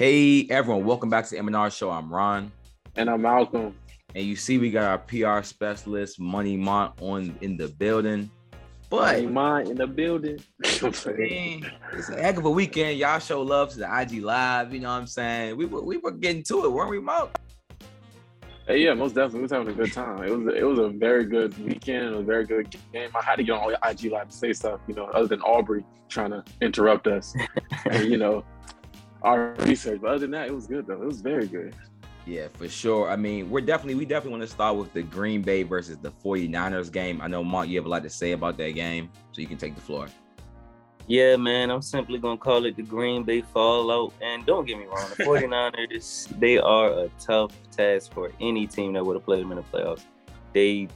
Hey everyone, welcome back to the M&R Show. I'm Ron. And I'm Malcolm. And you see we got our PR specialist, Money Mont, on in the building. But Money Mont in the building. man, it's a heck of a weekend. Y'all show love to the IG Live. You know what I'm saying? We were we were getting to it, weren't we, Mo? Hey, yeah, most definitely. We was having a good time. It was it was a very good weekend, a very good game. I had to get on IG Live to say stuff, you know, other than Aubrey trying to interrupt us. and, you know, our research. But other than that, it was good though. It was very good. Yeah, for sure. I mean, we're definitely we definitely want to start with the Green Bay versus the 49ers game. I know Mark, you have a lot to say about that game, so you can take the floor. Yeah, man, I'm simply gonna call it the Green Bay fallout. And don't get me wrong, the 49ers, they are a tough task for any team that would have played them in the playoffs. They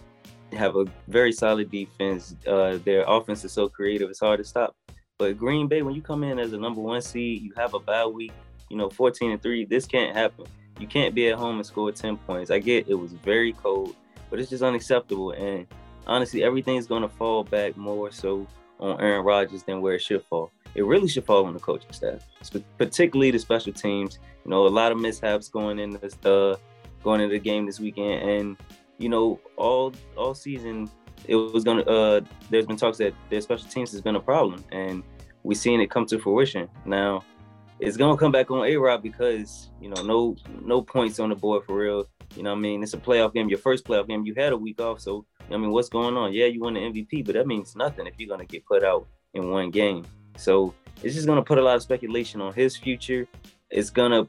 have a very solid defense. Uh, their offense is so creative, it's hard to stop. But Green Bay, when you come in as a number one seed, you have a bye week, you know, 14 and 3, this can't happen. You can't be at home and score 10 points. I get it was very cold, but it's just unacceptable. And honestly, everything's gonna fall back more so on Aaron Rodgers than where it should fall. It really should fall on the coaching staff, particularly the special teams. You know, a lot of mishaps going into this, uh, going into the game this weekend, and you know, all all season it was gonna. Uh, there's been talks that their special teams has been a problem, and we've seen it come to fruition. Now, it's gonna come back on A Rod because you know no no points on the board for real. You know, I mean, it's a playoff game, your first playoff game. You had a week off, so I mean, what's going on? Yeah, you won the MVP, but that means nothing if you're gonna get put out in one game. So it's just gonna put a lot of speculation on his future. It's gonna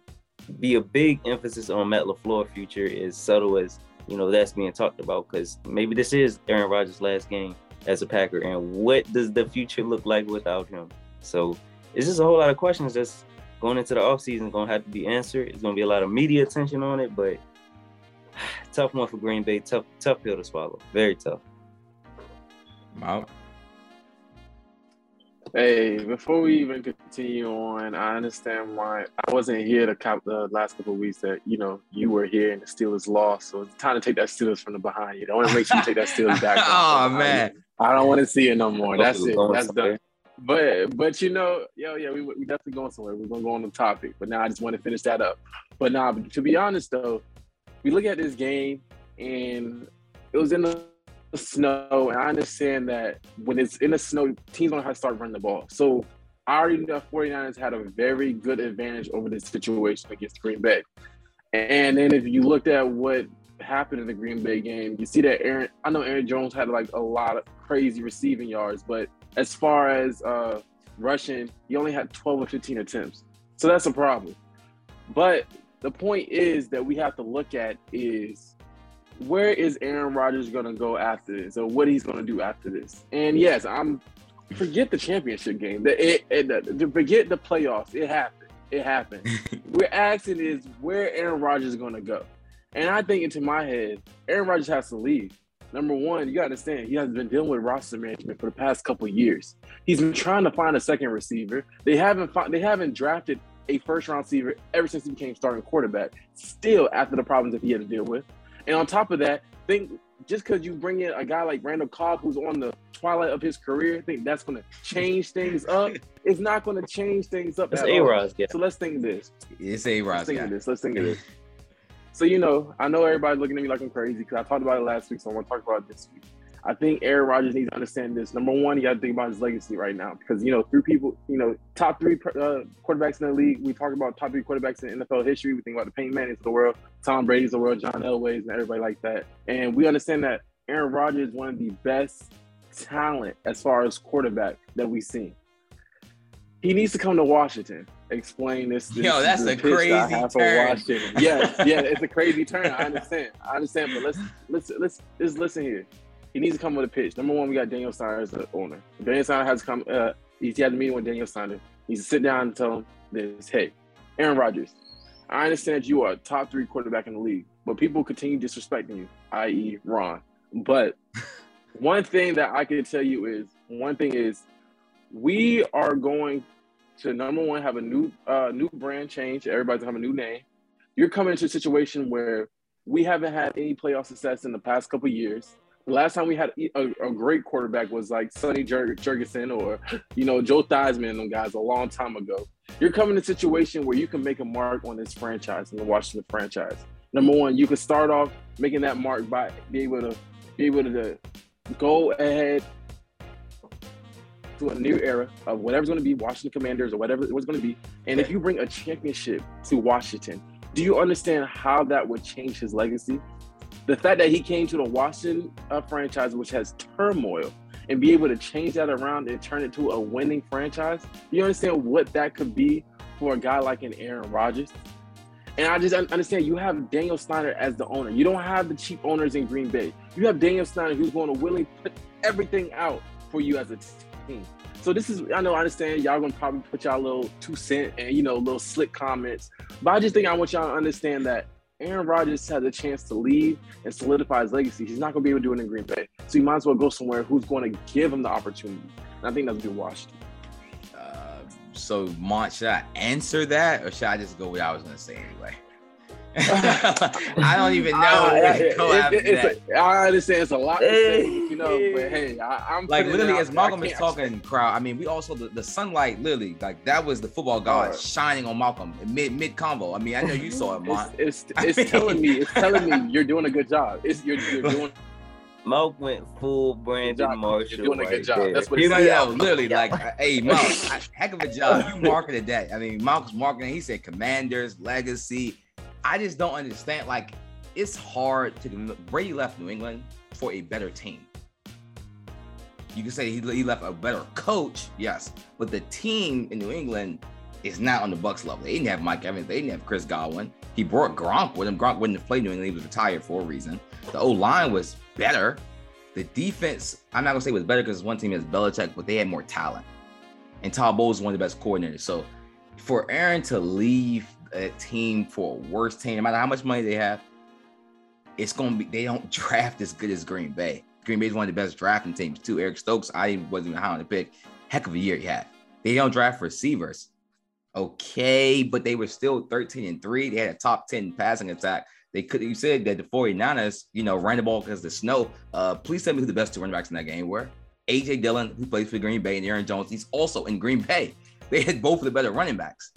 be a big emphasis on Matt LaFleur future, as subtle as you know that's being talked about because maybe this is Aaron Rodgers' last game as a Packer, and what does the future look like without him? So it's just a whole lot of questions that's going into the offseason going to have to be answered. It's going to be a lot of media attention on it, but tough one for Green Bay. Tough, tough pill to swallow. Very tough. Wow. Hey, before we even continue on, I understand why I wasn't here the, cap, the last couple of weeks that you know you were here and the Steelers lost. So it's time to take that Steelers from the behind you. I want to make sure you take that Steelers back. oh man, I don't want to see it no more. That's it. That's done. But but you know, yo, yeah, we we definitely going somewhere. We're gonna go on the topic. But now I just want to finish that up. But now, to be honest though, we look at this game and it was in the snow, and I understand that when it's in the snow, teams don't have to start running the ball. So I already know 49ers had a very good advantage over this situation against Green Bay. And then if you looked at what happened in the Green Bay game, you see that Aaron, I know Aaron Jones had like a lot of crazy receiving yards, but as far as uh, rushing, he only had 12 or 15 attempts. So that's a problem. But the point is that we have to look at is where is Aaron Rodgers going to go after this, or what he's going to do after this? And yes, I'm forget the championship game. The, it, it, the, forget the playoffs. It happened. It happened. We're asking is where Aaron Rodgers is going to go, and I think into my head, Aaron Rodgers has to leave. Number one, you got to understand he has been dealing with roster management for the past couple years. He's been trying to find a second receiver. They haven't they haven't drafted a first round receiver ever since he became starting quarterback. Still, after the problems that he had to deal with, and on top of that, think just because you bring in a guy like Randall Cobb, who's on the twilight of his career, think that's going to change things up. It's not going to change things up. It's A Rod's, yeah. So let's think of this. It's A Rod's. Let's think of this. Let's think of this. So you know, I know everybody's looking at me like I'm crazy because I talked about it last week, so I want to talk about it this week. I think Aaron Rodgers needs to understand this. Number one, you got to think about his legacy right now because you know, three people, you know, top three uh, quarterbacks in the league. We talk about top three quarterbacks in NFL history. We think about the Peyton Manning's of the world, Tom Brady's of the world, John Elway's, and everybody like that. And we understand that Aaron Rodgers is one of the best talent as far as quarterback that we've seen. He needs to come to Washington. Explain this. this Yo, that's a crazy that turn. Yes, yeah, it's a crazy turn. I understand. I understand, but let's let's let's just listen here he needs to come with a pitch. Number one, we got Daniel Snyder as the owner. Daniel Snyder has to come. Uh, he's had a meeting with Daniel Snyder. He needs to sit down and tell him this. Hey, Aaron Rodgers, I understand you are a top three quarterback in the league, but people continue disrespecting you, i.e., Ron. But one thing that I can tell you is one thing is we are going to number one have a new uh, new brand change. Everybody's gonna have a new name. You're coming into a situation where we haven't had any playoff success in the past couple years last time we had a, a great quarterback was like Sonny Jer- Jurgensen or you know Joe Theismann, and them guys a long time ago. You're coming in a situation where you can make a mark on this franchise in the Washington franchise. Number one, you can start off making that mark by be able to be able to go ahead to a new era of whatever's going to be Washington Commanders or whatever it was going to be. And if you bring a championship to Washington, do you understand how that would change his legacy? The fact that he came to the Washington uh, franchise, which has turmoil, and be able to change that around and turn it to a winning franchise, you understand what that could be for a guy like an Aaron Rodgers? And I just understand you have Daniel Snyder as the owner. You don't have the cheap owners in Green Bay. You have Daniel Snyder who's going to willingly put everything out for you as a team. So this is I know I understand y'all gonna probably put y'all little two cent and you know little slick comments, but I just think I want y'all to understand that Aaron Rodgers has a chance to leave and solidify his legacy. He's not gonna be able to do it in Green Bay, so you might as well go somewhere who's going to give him the opportunity. And I think that's be Washington. Uh, so, Mont, should I answer that, or should I just go with what I was gonna say anyway? I don't even know. Uh, it, it, a, I understand it's a lot to say, you know, but hey, I, am like literally as Malcolm is talking, crowd. I mean, we also the, the sunlight, literally, like that was the football god uh, shining on Malcolm mid mid convo. I mean, I know you saw it, Mark. It's it's, it's telling me, it's telling me you're doing a good job. It's you're, you're doing. Mark went full Brandon Marshall. You're doing a good job. There. That's what he's saying. Yo, literally, like, hey, Mark, heck of a job. You marketed that. I mean, Mark's marketing. He said Commanders, Legacy, I just don't understand. Like, it's hard to Brady left New England for a better team. You can say he, left a better coach, yes, but the team in New England is not on the Bucks level. They didn't have Mike Evans, they didn't have Chris Godwin. He brought Gronk with him. Gronk wouldn't have played New England. He was retired for a reason. The O line was better. The defense, I'm not gonna say was better because one team has Belichick, but they had more talent. And Todd Bowles is one of the best coordinators. So for Aaron to leave a team for a worse team, no matter how much money they have, it's gonna be they don't draft as good as Green Bay. Green Bay is one of the best drafting teams too. Eric Stokes, I wasn't even high on the pick. Heck of a year he had. They don't draft receivers. Okay, but they were still 13 and 3. They had a top 10 passing attack. They could you said that the 49ers, you know, ran the ball because the snow. Uh, please tell me who the best two running backs in that game were. AJ Dillon, who plays for Green Bay, and Aaron Jones. He's also in Green Bay. They had both of the better running backs.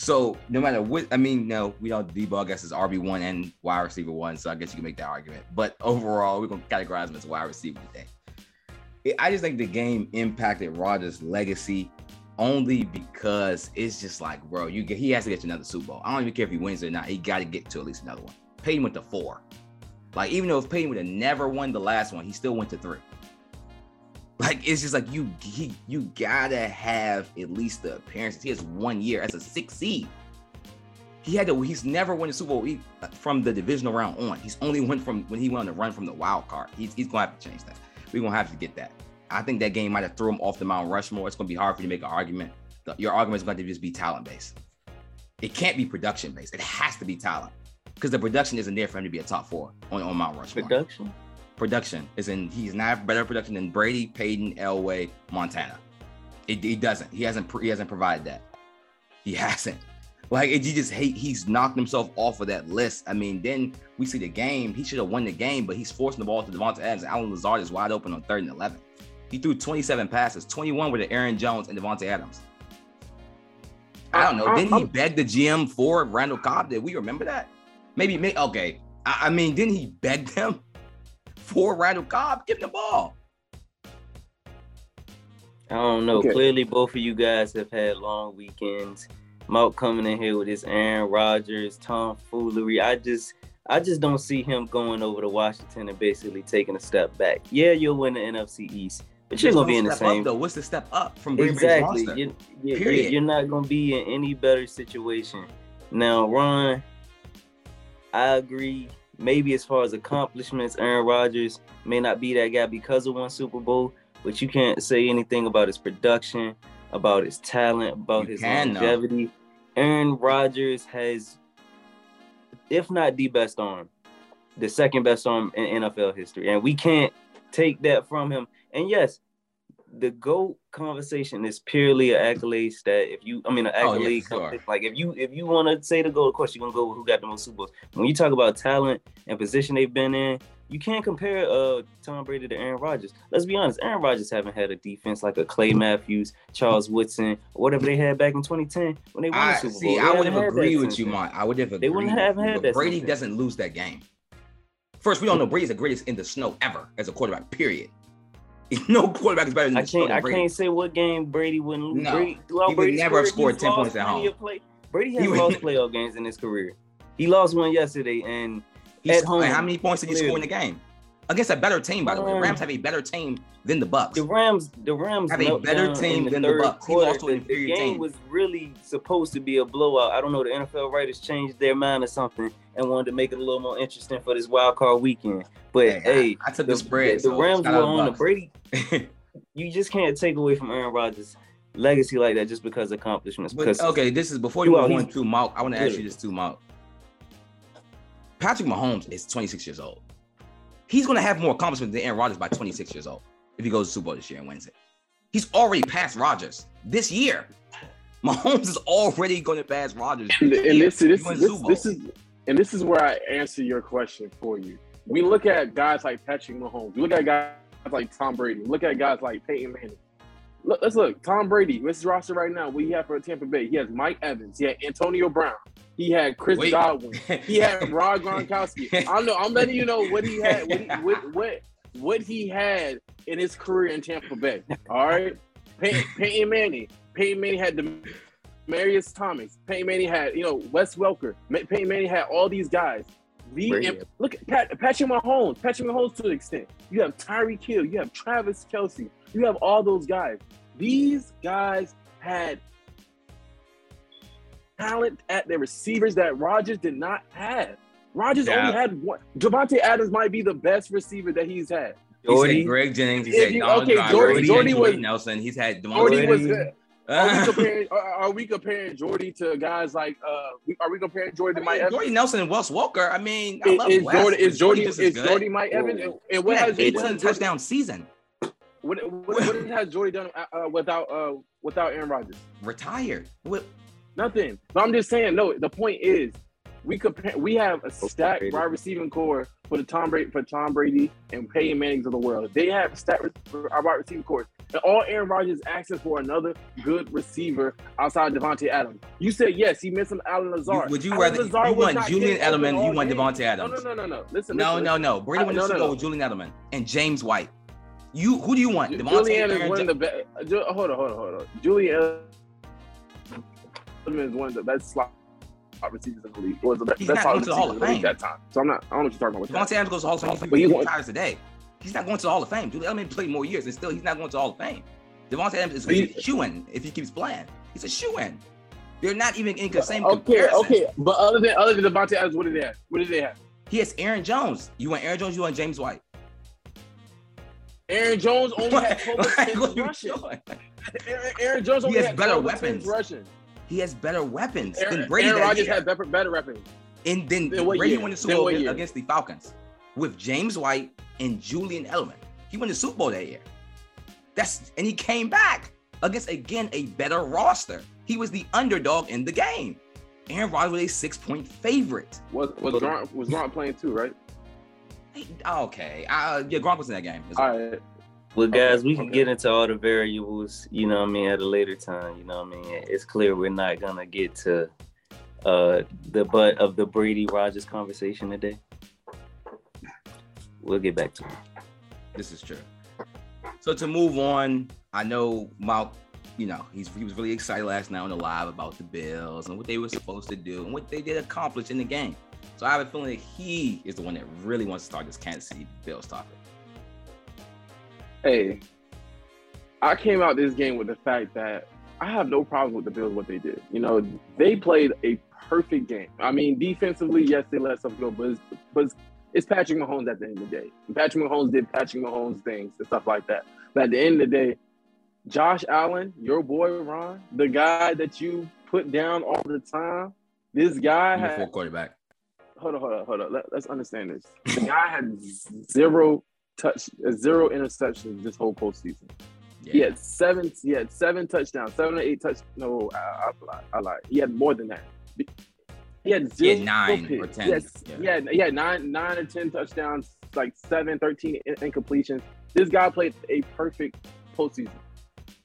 So no matter what, I mean, no, we don't Deebo, I guess, is RB one and wide receiver one. So I guess you can make that argument. But overall, we're gonna categorize him as wide receiver today. I just think the game impacted Rodgers' legacy only because it's just like, bro, you get he has to get to another Super Bowl. I don't even care if he wins or not. He got to get to at least another one. Peyton went to four. Like even though if Peyton would have never won the last one, he still went to three. Like it's just like you he, you gotta have at least the appearances. He has one year as a six seed. He had to. He's never won a Super Bowl from the divisional round on. He's only went from when he went on the run from the wild card. He's, he's gonna have to change that. We're gonna have to get that. I think that game might have threw him off the Mount Rushmore. It's gonna be hard for you to make an argument. Your argument is going to just be talent based. It can't be production based. It has to be talent because the production isn't there for him to be a top four on, on Mount Rushmore. Production production is in he's not better production than Brady, Peyton, Elway, Montana. It, he doesn't. He hasn't. He hasn't provided that. He hasn't. Like it, you just hate. He's knocked himself off of that list. I mean, then we see the game. He should have won the game, but he's forcing the ball to Davante Adams. Allen Lazard is wide open on third and eleven. He threw 27 passes, 21 with the Aaron Jones and Davante Adams. I don't know. Didn't he beg the GM for Randall Cobb? Did we remember that? Maybe, maybe okay. I, I mean, didn't he beg them? For Randall Cobb. Give him the ball. I don't know. Okay. Clearly, both of you guys have had long weekends. Mark coming in here with his Aaron Rodgers, tomfoolery. I just, I just don't see him going over to Washington and basically taking a step back. Yeah, you'll win the NFC East, but you're gonna be in the same. Up, though. What's the step up from Green exactly? You're, you're, you're not gonna be in any better situation. Now, Ron, I agree maybe as far as accomplishments, Aaron Rodgers may not be that guy because of one Super Bowl, but you can't say anything about his production, about his talent, about you his longevity. Know. Aaron Rodgers has, if not the best arm, the second best arm in NFL history. And we can't take that from him. And yes, the GOAT conversation is purely an accolade stat. If you, I mean, an accolade, oh, yeah, sure. like if you if you want to say the GOAT, of course you're gonna go with who got the most Super Bowls. When you talk about talent and position they've been in, you can't compare uh Tom Brady to Aaron Rodgers. Let's be honest, Aaron Rodgers haven't had a defense like a Clay Matthews, Charles Woodson, whatever they had back in 2010 when they won I, the Super Bowl. See, I would have agreed with you, Mike. I would have They wouldn't have had that. Brady doesn't lose that game. First, we don't know Brady's the greatest in the snow ever as a quarterback. Period. No quarterback is better than I can't. I can't say what game Brady wouldn't lose. No, Brady, he would Brady's never have scored ten points at home. Play. Brady has lost playoff games in his career. He lost one yesterday, and He's, at home. How many points did he score in the game? Against a better team, by the way. Rams mm. have a better team than the Bucks. The Rams, the Rams have a better team the than the Bucks. He lost to an inferior the game team. was really supposed to be a blowout. I don't know. The NFL writers changed their mind or something and wanted to make it a little more interesting for this wild card weekend. But hey, hey I, I, took the, the spread. The, so Rams were on the Brady. you just can't take away from Aaron Rodgers' legacy like that just because accomplishments. But, because okay, this is before you move on to Mark. I want to ask you this too, Mark. Patrick Mahomes is 26 years old. He's going to have more accomplishments than Aaron Rodgers by 26 years old if he goes to Super Bowl this year and wins it. He's already passed Rodgers this year. Mahomes is already going to pass Rodgers. And, and this, this, this, this is and this is where I answer your question for you. We look at guys like Patrick Mahomes. We look at guys like Tom Brady. We look at guys like Peyton Manning. Look, let's look. Tom Brady, this roster right now. What he have for Tampa Bay? He has Mike Evans. He had Antonio Brown. He had Chris Wait. Godwin. He had Rob Gronkowski. I know. I'm letting you know what he had. What, he, what, what, what he had in his career in Tampa Bay. All right. Pey- Peyton Manning. Peyton Manning had the Marius Thomas. Peyton Manning had, you know, Wes Welker. Peyton Manning had all these guys. We look at Pat, Patrick Mahomes. Patrick Mahomes to an extent. You have Tyreek Hill. You have Travis Kelce. You have all those guys. These guys had talent at their receivers that Rodgers did not have. Rodgers yeah. only had one. Davante Adams might be the best receiver that he's had. Jordy, Greg Jennings. He said, okay, Jordy, Jordy, was Nelson. He's had Jordy was. Good. Are we comparing? Are we comparing Jordy to guys like? Uh, are we comparing Jordy to Mike Evans? Jordy Nelson and Wes Welker. I mean, I is, Wes, Jordy is Jordy is, is Jordy Mike Evans? And what has he done? Touchdown season. What, what, what has Jordy done uh, uh, without uh, without Aaron Rodgers? Retired. What, Nothing. But I'm just saying, no, the point is we compare we have a stacked wide receiving corps for the Tom Brady for Tom Brady and Peyton Manning's of the world. They have stacked uh, wide receiving corps. And all Aaron Rodgers asking for another good receiver outside Davante Adams. You said yes, he missed some Allen Lazard. Would you Alan rather Lazard you want Julian Edelman, you want Davante Adams? No, no, no, no, no. Listen, no, listen, no, no. Brady went to no, no. with Julian Edelman and James White. You who do you want? Davante Julian is one of the best. Uh, hold on, hold on, hold on. Julian is one of the best slot receivers in the league. Was the best, best slot receiver in the league that time. So I'm not. I don't know what you're talking about. Davante Adams goes to Hall of Fame. But he's retires today. He's not going to the Hall of Fame. Julian Edelman played more years, and still he's not going to the Hall of Fame. Davante Adams is a shoe in if he keeps playing. He's a shoe in. They're not even in the same. Okay, comparison. okay, but other than other than Davante Adams, what did they have? What did they have? He has Aaron Jones. You want Aaron Jones? You want James White? Aaron Jones only had 12 rushing. Aaron, Aaron Jones only he has had better weapons. Rushing. He has better weapons Aaron, than Brady. Aaron Rodgers had better, better weapons. And then Brady year? won the Super Bowl against, against the Falcons with James White and Julian Edelman. He won the Super Bowl that year. That's and he came back against again a better roster. He was the underdog in the game. Aaron Rodgers was a six point favorite. Was was Gronk, was Gronk playing too, right? Okay. Uh, yeah, Gronk was in that game. All right. Well, guys, we can okay. get into all the variables, you know what I mean, at a later time. You know what I mean? It's clear we're not going to get to uh, the butt of the Brady Rodgers conversation today. We'll get back to it. This is true. So to move on, I know Mont, you know, he's he was really excited last night on the live about the Bills and what they were supposed to do and what they did accomplish in the game. So I have a feeling that he is the one that really wants to start this Kansas City Bills topic. Hey, I came out this game with the fact that I have no problem with the Bills what they did. You know, they played a perfect game. I mean, defensively, yes, they let stuff go, but it's, but it's Patrick Mahomes at the end of the day. Patrick Mahomes did Patrick Mahomes things and stuff like that. But at the end of the day, Josh Allen, your boy Ron, the guy that you put down all the time, this guy had quarterback. Hold on, hold on, hold on. Let, us understand this. The guy had zero touch, zero interceptions this whole postseason. Yeah. He had seven. He had seven touchdowns, seven or eight touch. No, I, I, I, I lied. He had more than that. He had zero. He had nine picks. or ten. Yes, yeah. he, had, he had nine, nine or ten touchdowns, like 7, 13 incompletions. This guy played a perfect postseason,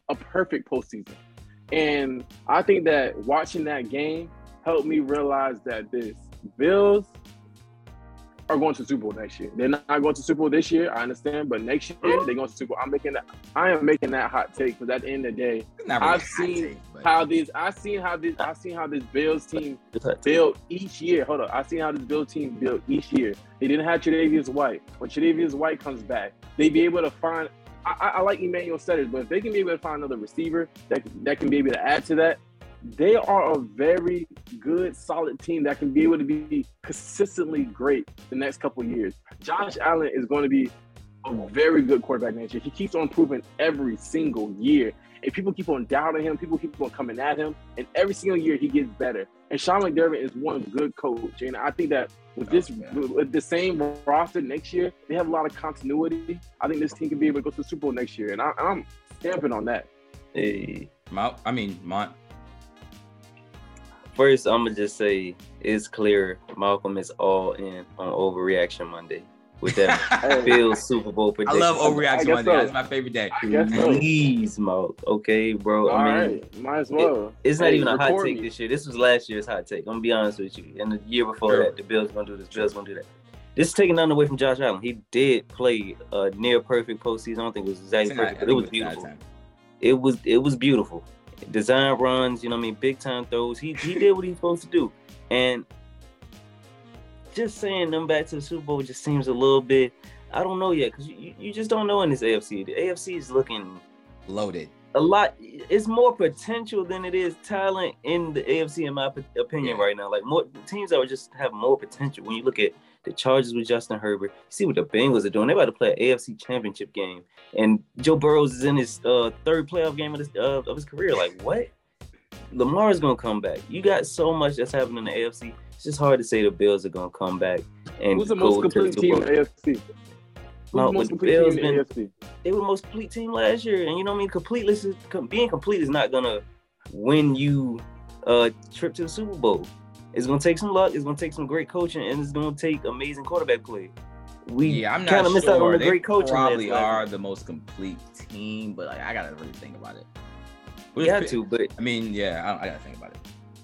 a perfect postseason. And I think that watching that game helped me realize that this Bills are going to Super Bowl next year. They're not going to Super Bowl this year, I understand, but next year they're going to Super Bowl. I'm making that. I am making that hot take because at the end of the day, really I've seen take, how these. I've seen how this. I've seen how this Bills team build each year. Hold on, I've seen how this Bills team build each year. They didn't have Tre'Davious White. When Tre'Davious White comes back, they be able to find. I, I like Emmanuel Sanders, but if they can be able to find another receiver that that can be able to add to that, they are a very good, solid team that can be able to be consistently great the next couple years. Josh Allen is going to be a very good quarterback next year. He keeps on improving every single year. And people keep on doubting him, people keep on coming at him, and every single year he gets better. And Sean McDermott is one good coach. And I think that with this oh, with the same roster next year, they have a lot of continuity. I think this team can be able to go to the Super Bowl next year. And I, am stamping on that. Hey. I mean, my First, I'm gonna just say it's clear Malcolm is all in on Overreaction Monday with that Bills Super Bowl prediction. I love Overreaction Monday. So. That's my favorite day. Please, Malc. Okay, bro. All I mean, right. might as well. It, it's not hey, even a hot take me. this year. This was last year's hot take. I'm gonna be honest with you. And the year before sure. that, the Bills gonna do this. Bills gonna do that. This is taking nothing away from Josh Allen. He did play a near perfect postseason. I don't think it was exactly perfect, but it was beautiful. It was it was beautiful design runs, you know I mean, big time throws. He he did what he's supposed to do. And just saying them back to the Super Bowl just seems a little bit I don't know yet because you, you just don't know in this AFC. The AFC is looking loaded. A lot. It's more potential than it is talent in the AFC, in my opinion, yeah. right now. Like more teams that would just have more potential. When you look at the Chargers with Justin Herbert. You see what the Bengals are doing. They're about to play an AFC Championship game, and Joe Burrows is in his uh, third playoff game of his, uh, of his career. Like what? Lamar is gonna come back. You got so much that's happening in the AFC. It's just hard to say the Bills are gonna come back and Who's the most complete team in the AFC? No, the the Bills been, the they were the most complete team last year, and you know what I mean. Completeness is being complete is not gonna win you a trip to the Super Bowl. It's gonna take some luck. It's gonna take some great coaching, and it's gonna take amazing quarterback play. We yeah, I'm not kind of missed out on the they great coaching. Probably are the most complete team, but like I gotta really think about it. We have to, but I mean, yeah, I, I gotta think about it.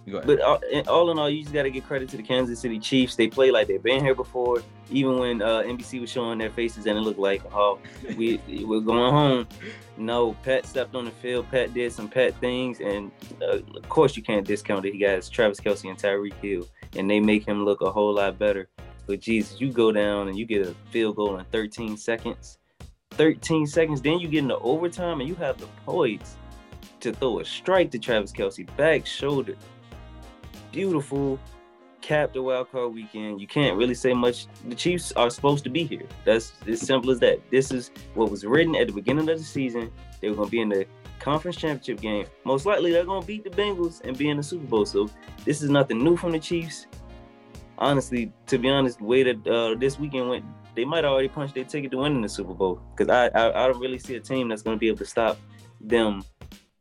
But all, all, in all, you just got to give credit to the Kansas City Chiefs. They play like they've been here before. Even when uh, NBC was showing their faces and it looked like, oh, we we're going home. No, Pat stepped on the field. Pat did some Pat things, and uh, of course you can't discount it. He got Travis Kelce and Tyreek Hill, and they make him look a whole lot better. But Jesus, you go down and you get a field goal in 13 seconds. 13 seconds, then you get into overtime and you have the poise to throw a strike to Travis Kelce back shoulder beautiful cap the wild card weekend. You can't really say much. The Chiefs are supposed to be here. That's as simple as that. This is what was written at the beginning of the season. They were going to be in the conference championship game. Most likely, they're going to beat the Bengals and be in the Super Bowl. So this is nothing new from the Chiefs. Honestly, to be honest, the way that uh, this weekend went, they might already punch their ticket to winning the Super Bowl. Because I, I I don't really see a team that's going to be able to stop them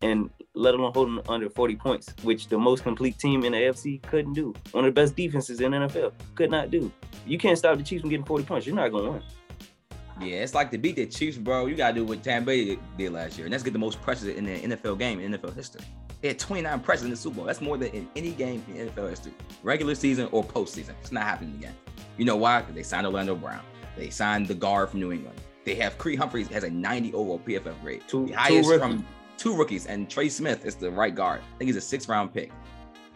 and let alone holding under 40 points, which the most complete team in the AFC couldn't do. One of the best defenses in NFL could not do. You can't stop the Chiefs from getting 40 points. You're not going to win. Yeah, it's like to beat the Chiefs, bro. You gotta do what Tampa Bay did last year, and that's get the most pressures in the NFL game in NFL history. They had 29 pressures in the Super Bowl. That's more than in any game in NFL history, regular season or postseason. It's not happening again. You know why? Because they signed Orlando Brown. They signed the guard from New England. They have Creed Humphreys has a 90 overall PFF grade, two, the highest from two rookies, and Trey Smith is the right guard. I think he's a six round pick.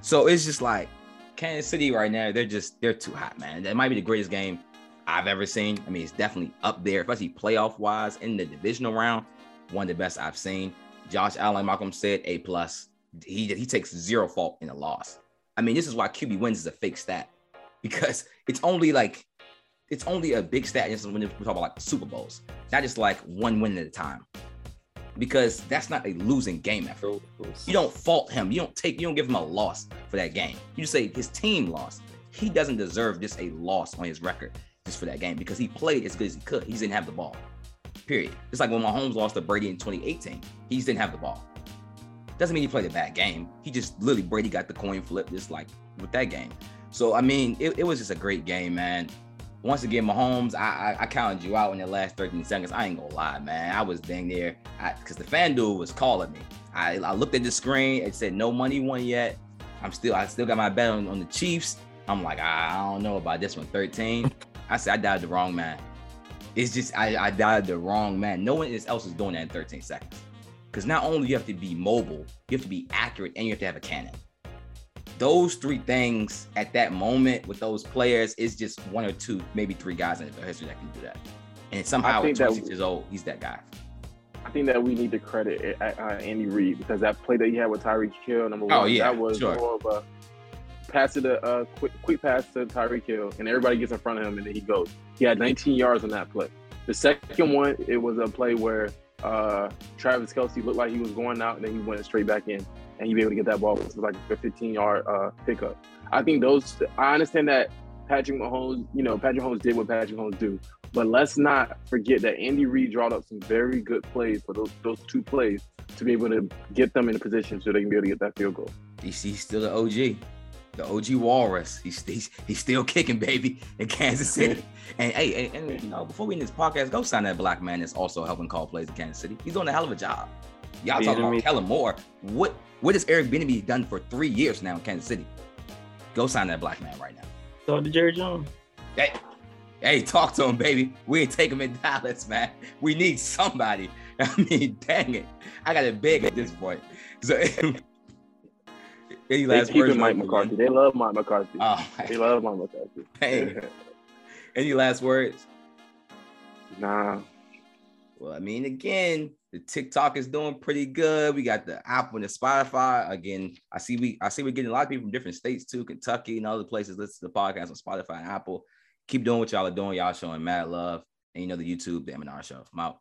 So it's just like Kansas City right now, they're just they're too hot, man. That might be the greatest game I've ever seen. I mean, it's definitely up there, especially playoff wise in the divisional round. One of the best I've seen. Josh Allen, Malcolm said, A plus. He he takes zero fault in a loss. I mean, this is why QB wins is a fake stat because it's only like it's only a big stat just when we talk about like Super Bowls, not just like one win at a time because that's not a losing game effort. You don't fault him. You don't take. You don't give him a loss for that game. You just say his team lost. He doesn't deserve just a loss on his record just for that game because he played as good as he could. He didn't have the ball. Period. It's like when Mahomes lost to Brady in 2018. He didn't have the ball. Doesn't mean he played a bad game. He just literally Brady got the coin flip just like with that game. So I mean, it, it was just a great game, man. Once again, Mahomes, I, I, I counted you out in the last 13 seconds. I ain't gonna lie, man. I was dang there because the FanDuel was calling me. I, I looked at the screen. It said no money won yet. I'm still I still got my bet on, on the Chiefs. I'm like I, I don't know about this one. 13. I said I died the wrong man. It's just I, I died the wrong man. No one else is doing that in 13 seconds. Because not only you have to be mobile, you have to be accurate, and you have to have a cannon those three things at that moment with those players is just one or two, maybe three guys in the history that can do that. And somehow at 26 years old, he's that guy. I think that we need to credit uh, uh, Andy Reid because that play that he had with Tyreek Hill, number oh, one, oh, yeah, that was sure. more of a pass to a uh, quick quick pass to Tyreek Hill, and everybody gets in front of him, and then he goes. He had 19 yards on that play. The second one, it was a play where uh, Travis Kelce looked like he was going out, and then he went straight back in and he'd be able to get that ball with like a 15 yard uh, pickup. I think those. I understand that Patrick Mahomes, you know, Patrick Mahomes did what Patrick Mahomes do, but let's not forget that Andy Reid drawed up some very good plays for those those two plays to be able to get them in a position so they can be able to get that field goal. He's, he's still the OG. The OG Walrus. He's, he's he's still kicking, baby, in Kansas City. and hey, and, and, you know, before we end this podcast, go sign that black man that's also helping call plays in Kansas City. He's doing a hell of a job. Y'all talking about Kellen Moore. What what has Eric Bieniemy done for three years now in Kansas City? Go sign that black man right now. Talk to Jerry Jones. Hey, hey, talk to him, baby. We ain't take him in Dallas, man. We need somebody. I mean, dang it. I gotta beg at this point. So any last they words? Mike McCarthy. They love Mike McCarthy. Oh, they love Mike McCarthy. Hey. any last words? Nah. Well, I mean, again, the TikTok is doing pretty good. We got the Apple and the Spotify. Again, I see we I see we're getting a lot of people from different states too, Kentucky and other places listen to the podcast on Spotify and Apple. Keep doing what y'all are doing. Y'all showing mad love. And you know the YouTube, the MNR show. I'm out.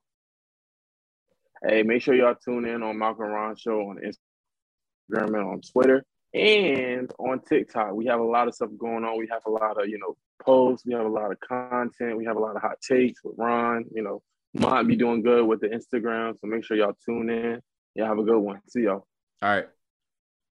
Hey, make sure y'all tune in on Malcolm Ron Show on Instagram and on Twitter and on TikTok. We have a lot of stuff going on. We have a lot of, you know, posts. We have a lot of content. We have a lot of hot takes with Ron, you know, might be doing good with the Instagram. So make sure y'all tune in. Y'all have a good one. See y'all. All right.